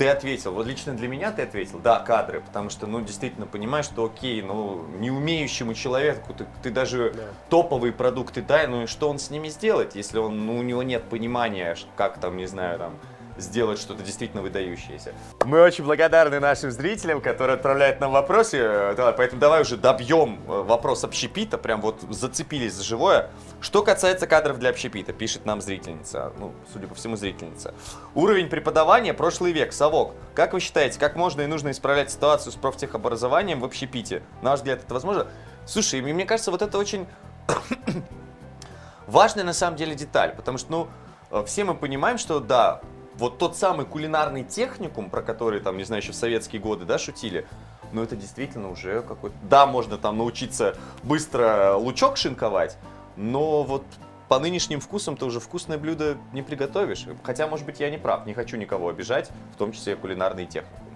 ты ответил. Вот лично для меня ты ответил, да, кадры, потому что, ну, действительно понимаешь, что окей, ну, не умеющему человеку ты, ты даже Да. топовые продукты дай, ну и что он с ними сделает, если он, ну, у него нет понимания, как там, не знаю, там, сделать что-то действительно выдающееся. Мы очень благодарны нашим зрителям, которые отправляют нам вопросы, э, да, поэтому давай уже добьем э, вопрос общепита, прям вот зацепились за живое. Что касается кадров для общепита, пишет нам зрительница, ну, судя по всему, зрительница. Уровень преподавания прошлый век, совок. Как вы считаете, как можно и нужно исправлять ситуацию с профтехобразованием в общепите? На ваш взгляд, это возможно? Слушай, мне кажется, вот это очень [coughs] важная на самом деле деталь, потому что, ну, э, все мы понимаем, что да, вот тот самый кулинарный техникум, про который, там, не знаю, еще в советские годы, да, шутили, но это действительно уже какой-то... Да, можно там научиться быстро лучок шинковать, но вот по нынешним вкусам ты уже вкусное блюдо не приготовишь. Хотя, может быть, я не прав, не хочу никого обижать, в том числе кулинарные техникумы.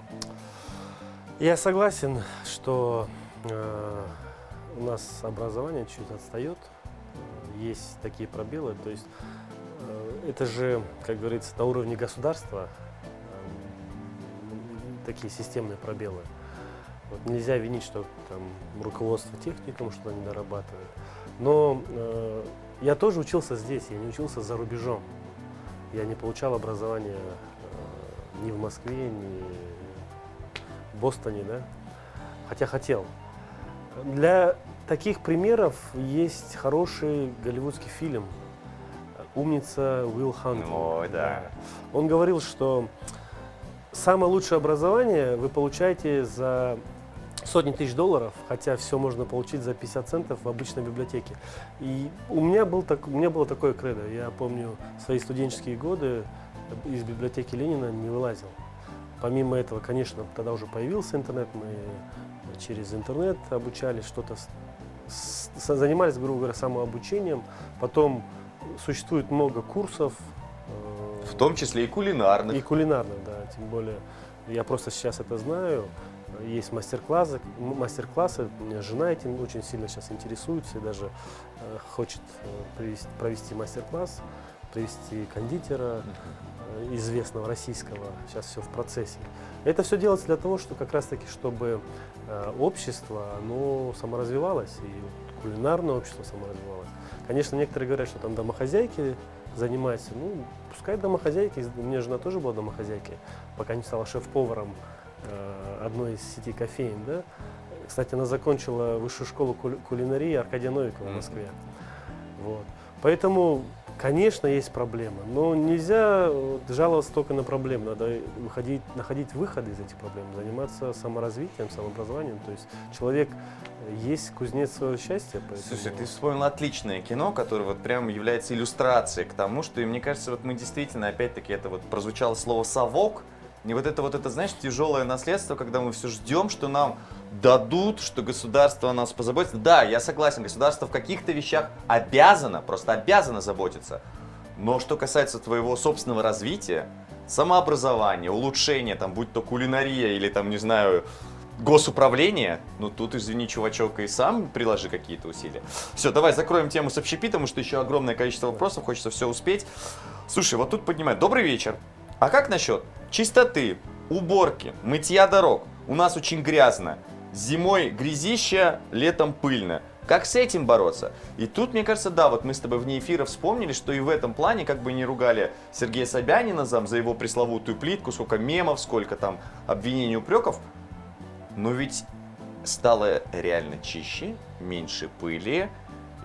Я согласен, что э, у нас образование чуть отстает, есть такие пробелы, то есть это же, как говорится, на уровне государства э, такие системные пробелы. Вот нельзя винить, что там руководство техникум что не дорабатывает. Но э, я тоже учился здесь, я не учился за рубежом. Я не получал образование э, ни в Москве, ни в Бостоне, да, хотя хотел. Для таких примеров есть хороший голливудский фильм «Умница Уилл Хантинг». Ой, да. Он говорил, что самое лучшее образование вы получаете за сотни тысяч долларов, хотя все можно получить за 50 центов в обычной библиотеке. И у меня, был так, у меня было такое кредо. Я помню свои студенческие годы из библиотеки Ленина не вылазил. Помимо этого, конечно, тогда уже появился интернет, мы через интернет обучались, что-то занимались, грубо говоря, самообучением. Потом существует много курсов. э, В том числе и кулинарных. и кулинарных, да, тем более я просто сейчас это знаю. есть мастер-классы, мастер-классы. Жена этим очень сильно сейчас интересуется и даже э, хочет э, привести- провести мастер-класс, привести кондитера известного российского. Сейчас все в процессе. Это все делается для того, что как раз-таки, чтобы общество, оно саморазвивалось, и кулинарное общество саморазвивалось. Конечно, некоторые говорят, что там домохозяйки занимаются. Ну, пускай домохозяйки. У меня жена тоже была домохозяйкой, пока не стала шеф-поваром э, одной из сетей кофеин, да. Кстати, она закончила высшую школу кули- кулинарии Аркадия Новикова в. Москве. Вот. Поэтому, конечно, есть проблемы, но нельзя э, жаловаться только на проблемы. Надо выходить, находить выходы из этих проблем, заниматься саморазвитием, самообразованием. То есть человек э, есть кузнец своего счастья. Поэтому... Слушай, ты вспомнил отличное кино, которое вот прям является иллюстрацией к тому, что, и мне кажется, вот мы действительно, опять-таки, это вот прозвучало слово «совок», и вот это вот это, знаешь, тяжелое наследство, когда мы все ждем, что нам дадут, что государство о нас позаботится. Да, я согласен, государство в каких-то вещах обязано, просто обязано заботиться. Но что касается твоего собственного развития, самообразования, улучшения, там, будь то кулинария или там, не знаю, госуправление, ну тут, извини, чувачок, и сам приложи какие-то усилия. Все, давай закроем тему с общепитом, потому что еще огромное количество вопросов, хочется все успеть. Слушай, вот тут поднимают. Добрый вечер. А как насчет чистоты, уборки, мытья дорог? У нас очень грязно. Зимой грязища, летом пыльно. Как с этим бороться? И тут, мне кажется, да, вот мы с тобой вне эфира вспомнили, что и в этом плане, как бы не ругали Сергея Собянина зам за его пресловутую плитку, сколько мемов, сколько там обвинений, упреков, но ведь стало реально чище, меньше пыли,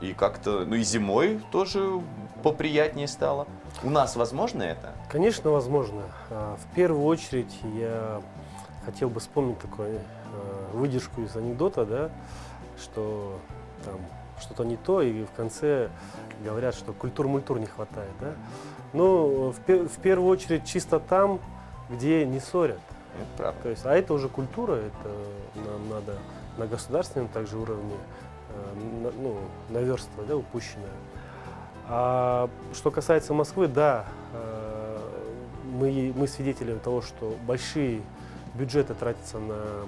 и как-то, ну и зимой тоже поприятнее стало. У нас возможно это? Конечно, возможно. А, В первую очередь я хотел бы вспомнить такую э, выдержку из анекдота, да, что там что-то не то, и в конце говорят, что культур-мультур не хватает. Да? Ну, в, пе- в первую очередь чисто там, где не ссорят. Это правда. То есть, а это уже культура, это нам надо на государственном также уровне э, на- ну, наверстывать, да, упущенное. А что касается Москвы, да, э, мы, мы свидетели того, что большие бюджеты тратятся на э,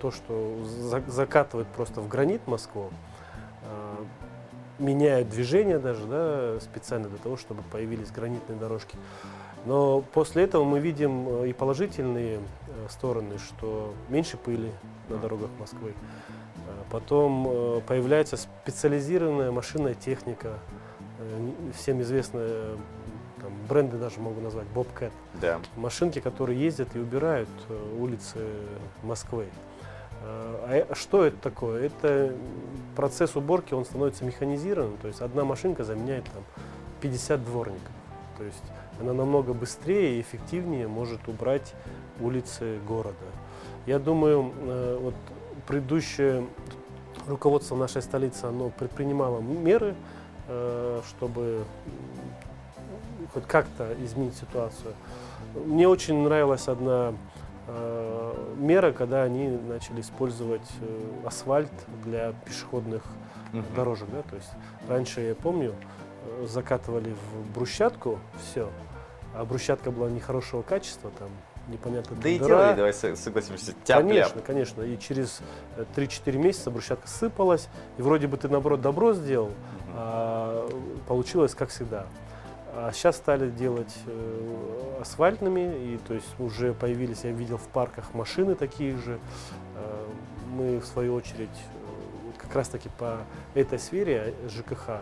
то, что за- закатывают просто в гранит Москву, э, меняют движение даже, да, специально для того, чтобы появились гранитные дорожки. Но после этого мы видим и положительные стороны, что меньше пыли на дорогах Москвы. Потом появляется специализированная машинная техника, всем известные э, там, бренды даже могу назвать, Bobcat. Да. Машинки, которые ездят и убирают э, улицы Москвы. Э, А э- что это такое? Это процесс уборки, он становится механизированным, то есть одна машинка заменяет там 50 дворников. То есть она намного быстрее и эффективнее может убрать улицы города. Я думаю, э, вот предыдущее руководство нашей столицы, оно предпринимало меры, э, чтобы м, хоть как-то изменить ситуацию. Мне очень нравилась одна э, мера, когда они начали использовать э, асфальт для пешеходных Мгм. дорожек. Да? То есть раньше, я помню, э, закатывали в брусчатку все, а брусчатка была нехорошего качества, там непонятно Да и дыра. делали, давай со- согласимся, тяп Конечно, конечно. И через э, 3-4 месяца брусчатка сыпалась, и вроде бы ты, наоборот, добро сделал, а получилось как всегда. А сейчас стали делать э, асфальтными, и то есть уже появились, я видел в парках машины такие же. Э, мы, в свою очередь, э, как раз-таки по этой сфере э, ЖКХ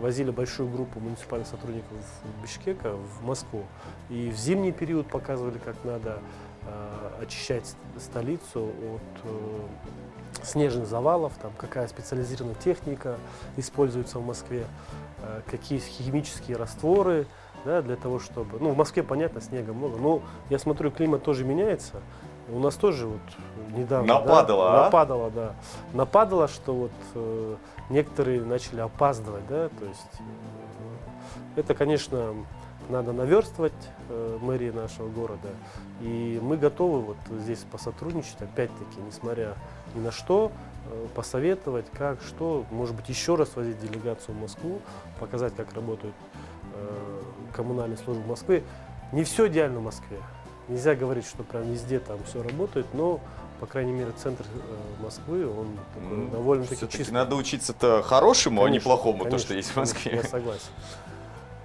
возили большую группу муниципальных сотрудников в Бишкека в Москву. И в зимний период показывали, как надо э, очищать ст- столицу от э, снежных завалов, там, какая специализированная техника используется в Москве, э, какие химические растворы, да, для того, чтобы... Ну, в Москве, понятно, снега много, но я смотрю, климат тоже меняется. У нас тоже вот недавно... да, Нападало, а? Нападало, да. Нападало, что вот некоторые начали опаздывать, да, то есть э, это, конечно, надо наверстывать э, мэрии нашего города. И мы готовы вот здесь посотрудничать, опять-таки, несмотря ни на что, э, посоветовать, как, что, может быть, еще раз возить делегацию в Москву, показать, как работают э, коммунальные службы Москвы. Не все идеально в Москве. Нельзя говорить, что прям везде там все работает, но по крайней мере, центр э, Москвы, он такой Ну, довольно-таки чистый. надо учиться-то хорошему, а не Конечно, плохому, то, конечно, что есть в конечно, Москве. Я согласен.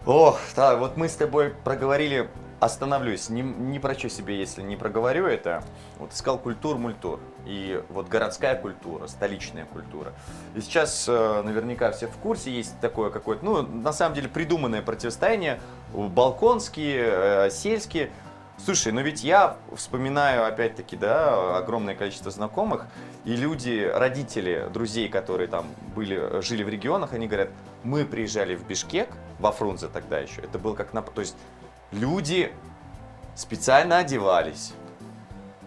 Ох, да, вот мы с тобой проговорили, остановлюсь, ни, ни про что себе, если не проговорю это. Вот искал культур, мультур. И вот городская культура, столичная культура. И сейчас э, наверняка все в курсе, есть такое какое-то, ну, на самом деле придуманное противостояние, балконские, э, сельские. Слушай, ну ведь я вспоминаю, опять-таки, да, огромное количество знакомых, и люди, родители, друзей, которые там были, жили в регионах, они говорят, мы приезжали в Бишкек, во Фрунзе тогда еще, это был как на... То есть люди специально одевались,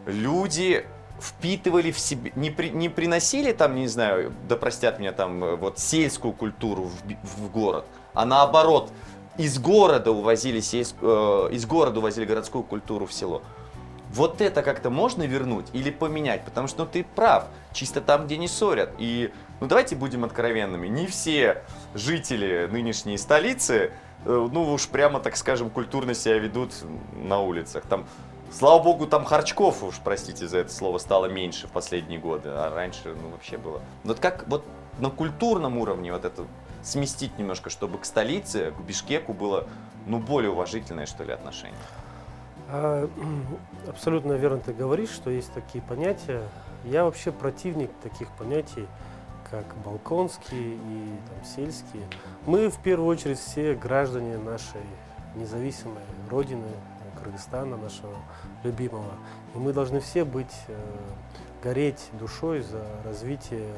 люди впитывали в себе, не, при- не приносили там, не знаю, да простят меня там, э, вот сельскую культуру в, в город, а наоборот, из города увозили э, из города увозили городскую культуру в село. Вот это как-то можно вернуть или поменять? Потому что ну, ты прав, чисто там, где не ссорят. И ну давайте будем откровенными, не все жители нынешней столицы, э, ну уж прямо, так скажем, культурно себя ведут на улицах. Там, слава богу, там харчков уж, простите за это слово, стало меньше в последние годы, а раньше, ну вообще было. Вот как вот на культурном уровне вот это сместить немножко, чтобы к столице, к Бишкеку было, ну, более уважительное, что ли, отношение. А, [clears throat] Абсолютно верно ты говоришь, что есть такие понятия. Я вообще противник таких понятий, как балконские и там, сельские. Мы в первую очередь все граждане нашей независимой родины, Кыргызстана, нашего любимого. И мы должны все быть, э, гореть душой за развитие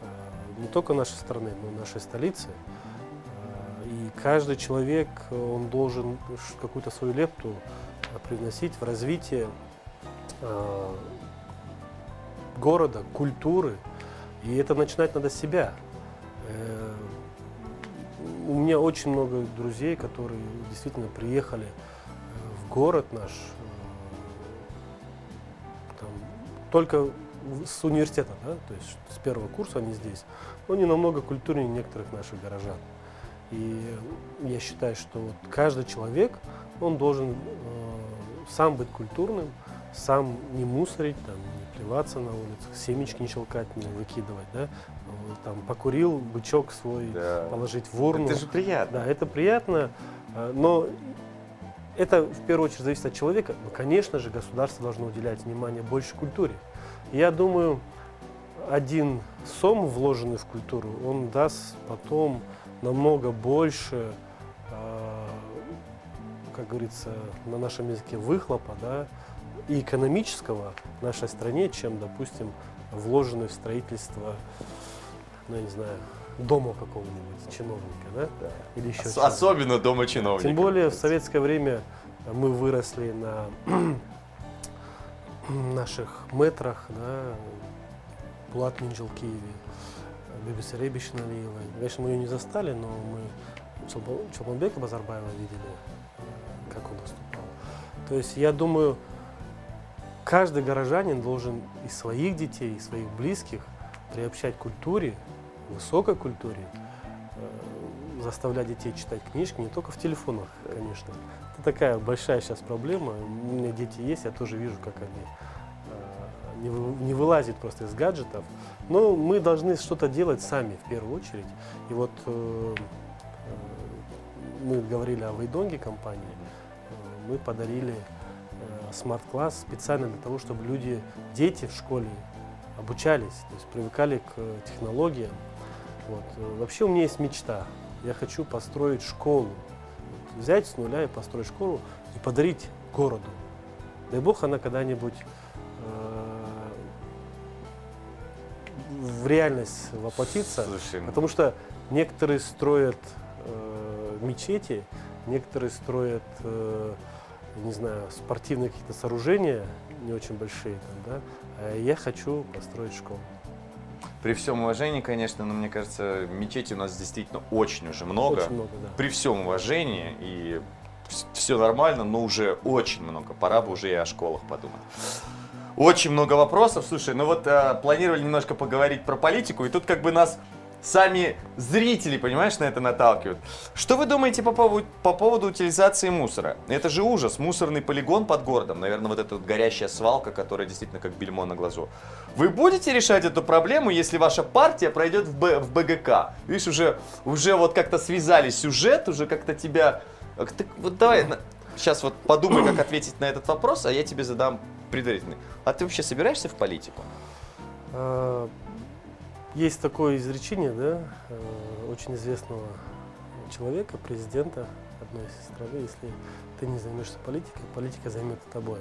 э, не только нашей страны, но и нашей столицы. Э, И каждый человек, он должен какую-то свою лепту э, привносить в развитие э, города, культуры. И это начинать надо с себя. У меня очень много друзей, которые действительно приехали в город наш там, только с университета, да, то есть с первого курса они здесь. Но они намного культурнее некоторых наших горожан. И я считаю, что вот каждый человек, он должен э, сам быть культурным, сам не мусорить, там, не плеваться на улицах, семечки не щелкать, не выкидывать, да, там покурил, бычок свой Да. положить в урну. Это же приятно. Да, это приятно, э, но это в первую очередь зависит от человека. Но, конечно же, государство должно уделять внимание больше культуре. Я думаю, один сом, вложенный в культуру, он даст потом намного больше, э, как говорится, на нашем языке выхлопа, да, и экономического нашей стране, чем, допустим, вложенный в строительство, ну, я не знаю, дома какого-нибудь чиновника, да, или еще Ос-. Особенно дома чиновников. Тем более в советское время мы выросли на наших метрах, да, Булат Минджелкиеве, Бибисе Ребишналиевой. Конечно, мы ее не застали, но мы Чолпанбека Базарбаева видели, э, как он выступал. То есть я думаю, каждый горожанин должен и своих детей, и своих близких приобщать к культуре, высокой культуре, э, заставлять детей читать книжки, не только в телефонах, конечно. Такая большая сейчас проблема. У меня дети есть, я тоже вижу, как они э, не, вы- не вылазят просто из гаджетов. Но мы должны что-то делать сами в первую очередь. И вот э, э, мы говорили о Вейдонге компании. Мы подарили смарт-класс специально для того, чтобы люди, дети в школе обучались, то есть привыкали к технологиям. Вот. Вообще у меня есть мечта. Я хочу построить школу. Взять с нуля и построить школу и подарить городу. Дай бог она когда-нибудь э, в реальность воплотится. Слушай, ну, Потому что некоторые строят э, мечети, некоторые строят, э, не знаю, спортивные какие-то сооружения, не очень большие, там, да, а я хочу построить школу. При всем уважении, конечно, но мне кажется, мечети у нас действительно очень уже много. Очень много, да. При всем уважении и все нормально, но уже очень много. Пора бы уже и о школах подумать. Очень много вопросов. Слушай, ну вот э, планировали немножко поговорить про политику, и тут как бы нас сами зрители, понимаешь, на это наталкивают. Что вы думаете по поводу, по поводу утилизации мусора? Это же ужас, мусорный полигон под городом, наверное, вот эта вот горящая свалка, которая действительно как бельмо на глазу. Вы будете решать эту проблему, если ваша партия пройдет в, Б, в БГК? Видишь, уже, уже вот как-то связали сюжет, уже как-то тебя... Ты, вот давай, сейчас вот подумай, как ответить на этот вопрос, а я тебе задам предварительный. А ты вообще собираешься в политику? Есть такое изречение, да, э, очень известного человека, президента одной страны, если ты не займешься политикой, политика займет тобой.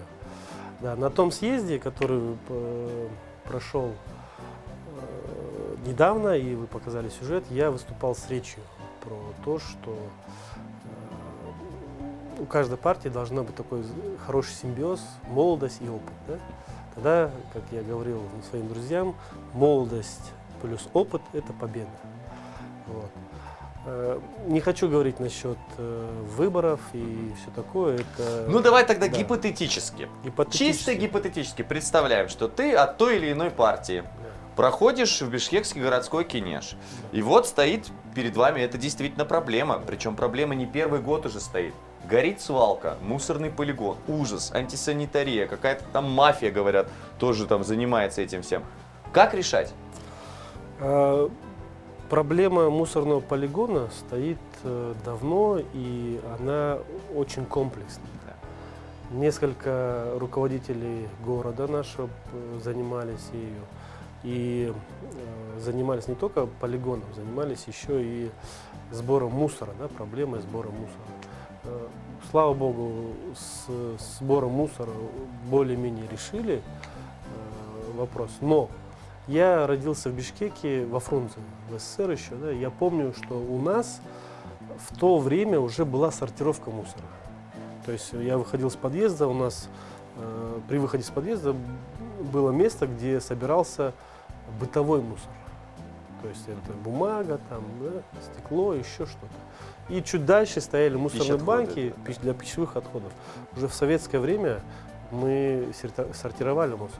Да, на том съезде, который э, прошел э, недавно, и вы показали сюжет, я выступал с речью про то, что у каждой партии должна быть такой хороший симбиоз, молодость и опыт. Да? Тогда, как я говорил своим друзьям, молодость плюс опыт – это победа. Вот. Э, не хочу говорить насчет э, выборов и все такое. Это, ну давай тогда да. гипотетически. гипотетически. Чисто гипотетически представляем, что ты от той или иной партии проходишь в Бишкекский городской кинеш. И вот стоит перед вами, это действительно проблема. Причем проблема не первый год уже стоит. Горит свалка, мусорный полигон, ужас, антисанитария, какая-то там мафия, говорят, тоже там занимается этим всем. Как решать? А, проблема мусорного полигона стоит э, давно, и она очень комплексная. Несколько руководителей города нашего э, занимались ею. И э, занимались не только полигоном, занимались еще и сбором мусора, да, проблемой сбора мусора. Слава богу, с сбором мусора более-менее решили вопрос. Но я родился в Бишкеке, во Фрунзе, в СССР еще. Да, я помню, что у нас в то время уже была сортировка мусора. То есть я выходил с подъезда, у нас э, при выходе с подъезда было место, где собирался бытовой мусор. То есть это бумага, там, да, стекло, еще что-то. И чуть дальше стояли мусорные банки для пищевых отходов. Уже в советское время мы сортировали мусор.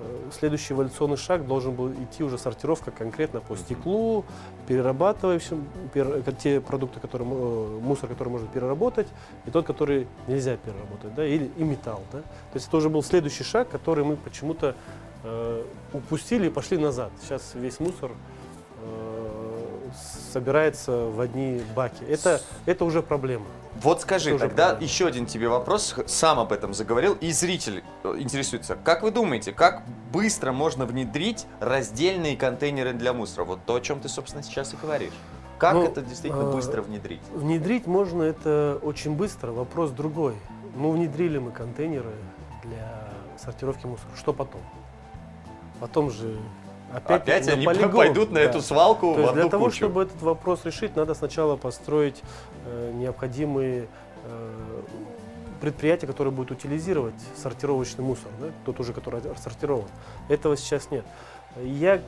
Э, следующий эволюционный шаг должен был идти уже сортировка конкретно по стеклу, перерабатывающим пер, те продукты, которые э, мусор, который можно переработать, и тот, который нельзя переработать, да, или и металл, да. То есть это уже был следующий шаг, который мы почему-то э, упустили и пошли назад. Сейчас весь мусор собирается в одни баки. Это, это уже проблема. Вот скажи, это тогда еще один тебе вопрос, сам об этом заговорил, и зритель э, интересуется. Как вы думаете, как быстро можно внедрить раздельные контейнеры для мусора? Вот то, о чем ты, собственно, сейчас и говоришь. Как ну, это действительно э, быстро внедрить? Внедрить можно это очень быстро. Вопрос другой. Ну, внедрили мы контейнеры для сортировки мусора. Что потом? Потом же Опять, Опять они полигон. [laughs] пойдут на да. эту свалку То в Для того, кучу. чтобы этот вопрос решить, надо сначала построить э, необходимые э, предприятия, которые будут утилизировать сортировочный мусор, да, тот уже, который сортирован. Этого сейчас нет. Я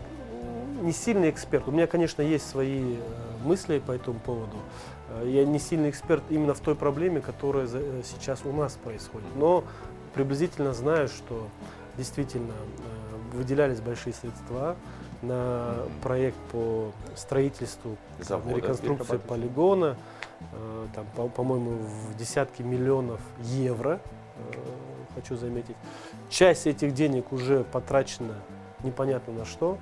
не сильный эксперт. У меня, конечно, есть свои э, мысли по этому поводу. Э, я не сильный эксперт именно в той проблеме, которая э, сейчас у нас происходит. Но приблизительно знаю, что действительно выделялись большие средства на проект по строительству, Завода, реконструкции полигона, э, там, по- по-моему, в десятки миллионов евро, э, хочу заметить. Часть этих денег уже потрачена непонятно на что.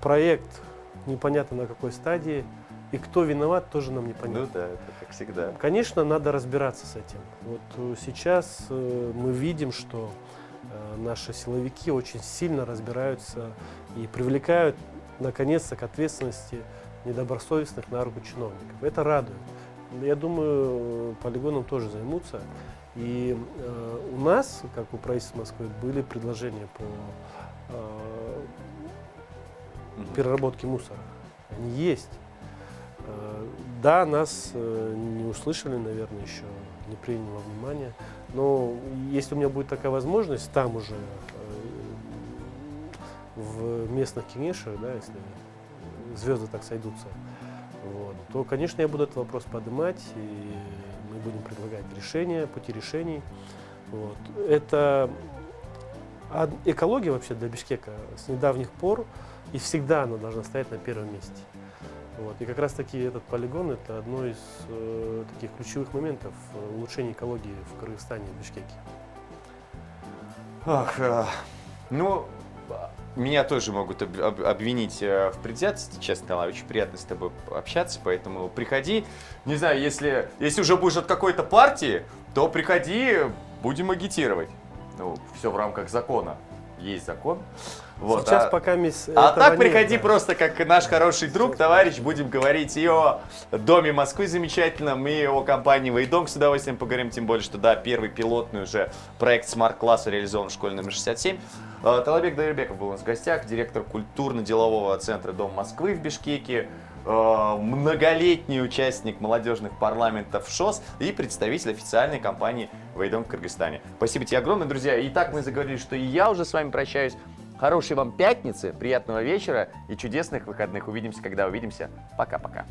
Проект непонятно на какой стадии. И кто виноват, тоже нам непонятно. Ну да, это как всегда. Конечно, надо разбираться с этим. Вот э, сейчас мы видим, что наши силовики очень сильно разбираются и привлекают, наконец-то, к ответственности недобросовестных на руку чиновников. Это радует. Я думаю, полигоном тоже займутся. И э, у нас, как у правительства Москвы, были предложения по э, переработке мусора. Они есть. Э, да, нас э, не услышали, наверное, еще не приняли во внимание. Но если у меня будет такая возможность, там уже э, в местных кинешах, да, если звезды так сойдутся, вот, то, конечно, я буду этот вопрос поднимать, и мы будем предлагать решения, пути решений. Вот. Это экология вообще для Бишкека с недавних пор и всегда она должна стоять на первом месте. Вот. И как раз таки этот полигон это одно из э, таких ключевых моментов э, улучшения экологии в Кыргызстане, в Бишкеке. Ах, э, ну, меня тоже могут об- об- обвинить э, в предвзятости, честно, Алла, очень приятно с тобой общаться, поэтому приходи. Не знаю, если, если уже будешь от какой-то партии, то приходи, будем агитировать. Ну, все в рамках закона. Есть закон. Вот, Сейчас а- пока мисс А этого так нет, приходи да. просто как наш хороший друг, товарищ, будем говорить и о Доме Москвы замечательном, и о компании Вейдонг с удовольствием поговорим, тем более, что да, первый пилотный уже проект смарт-класса реализован в школе номер 67. А, Талабек Дайрбеков был у нас в гостях, директор культурно-делового центра Дом Москвы в Бишкеке, а, многолетний участник молодежных парламентов ШОС и представитель официальной компании Вейдонг в Кыргызстане. Спасибо тебе огромное, друзья. И так мы заговорили, что и я уже с вами прощаюсь. Хорошей вам пятницы, приятного вечера и чудесных выходных. Увидимся, когда увидимся. Пока-пока.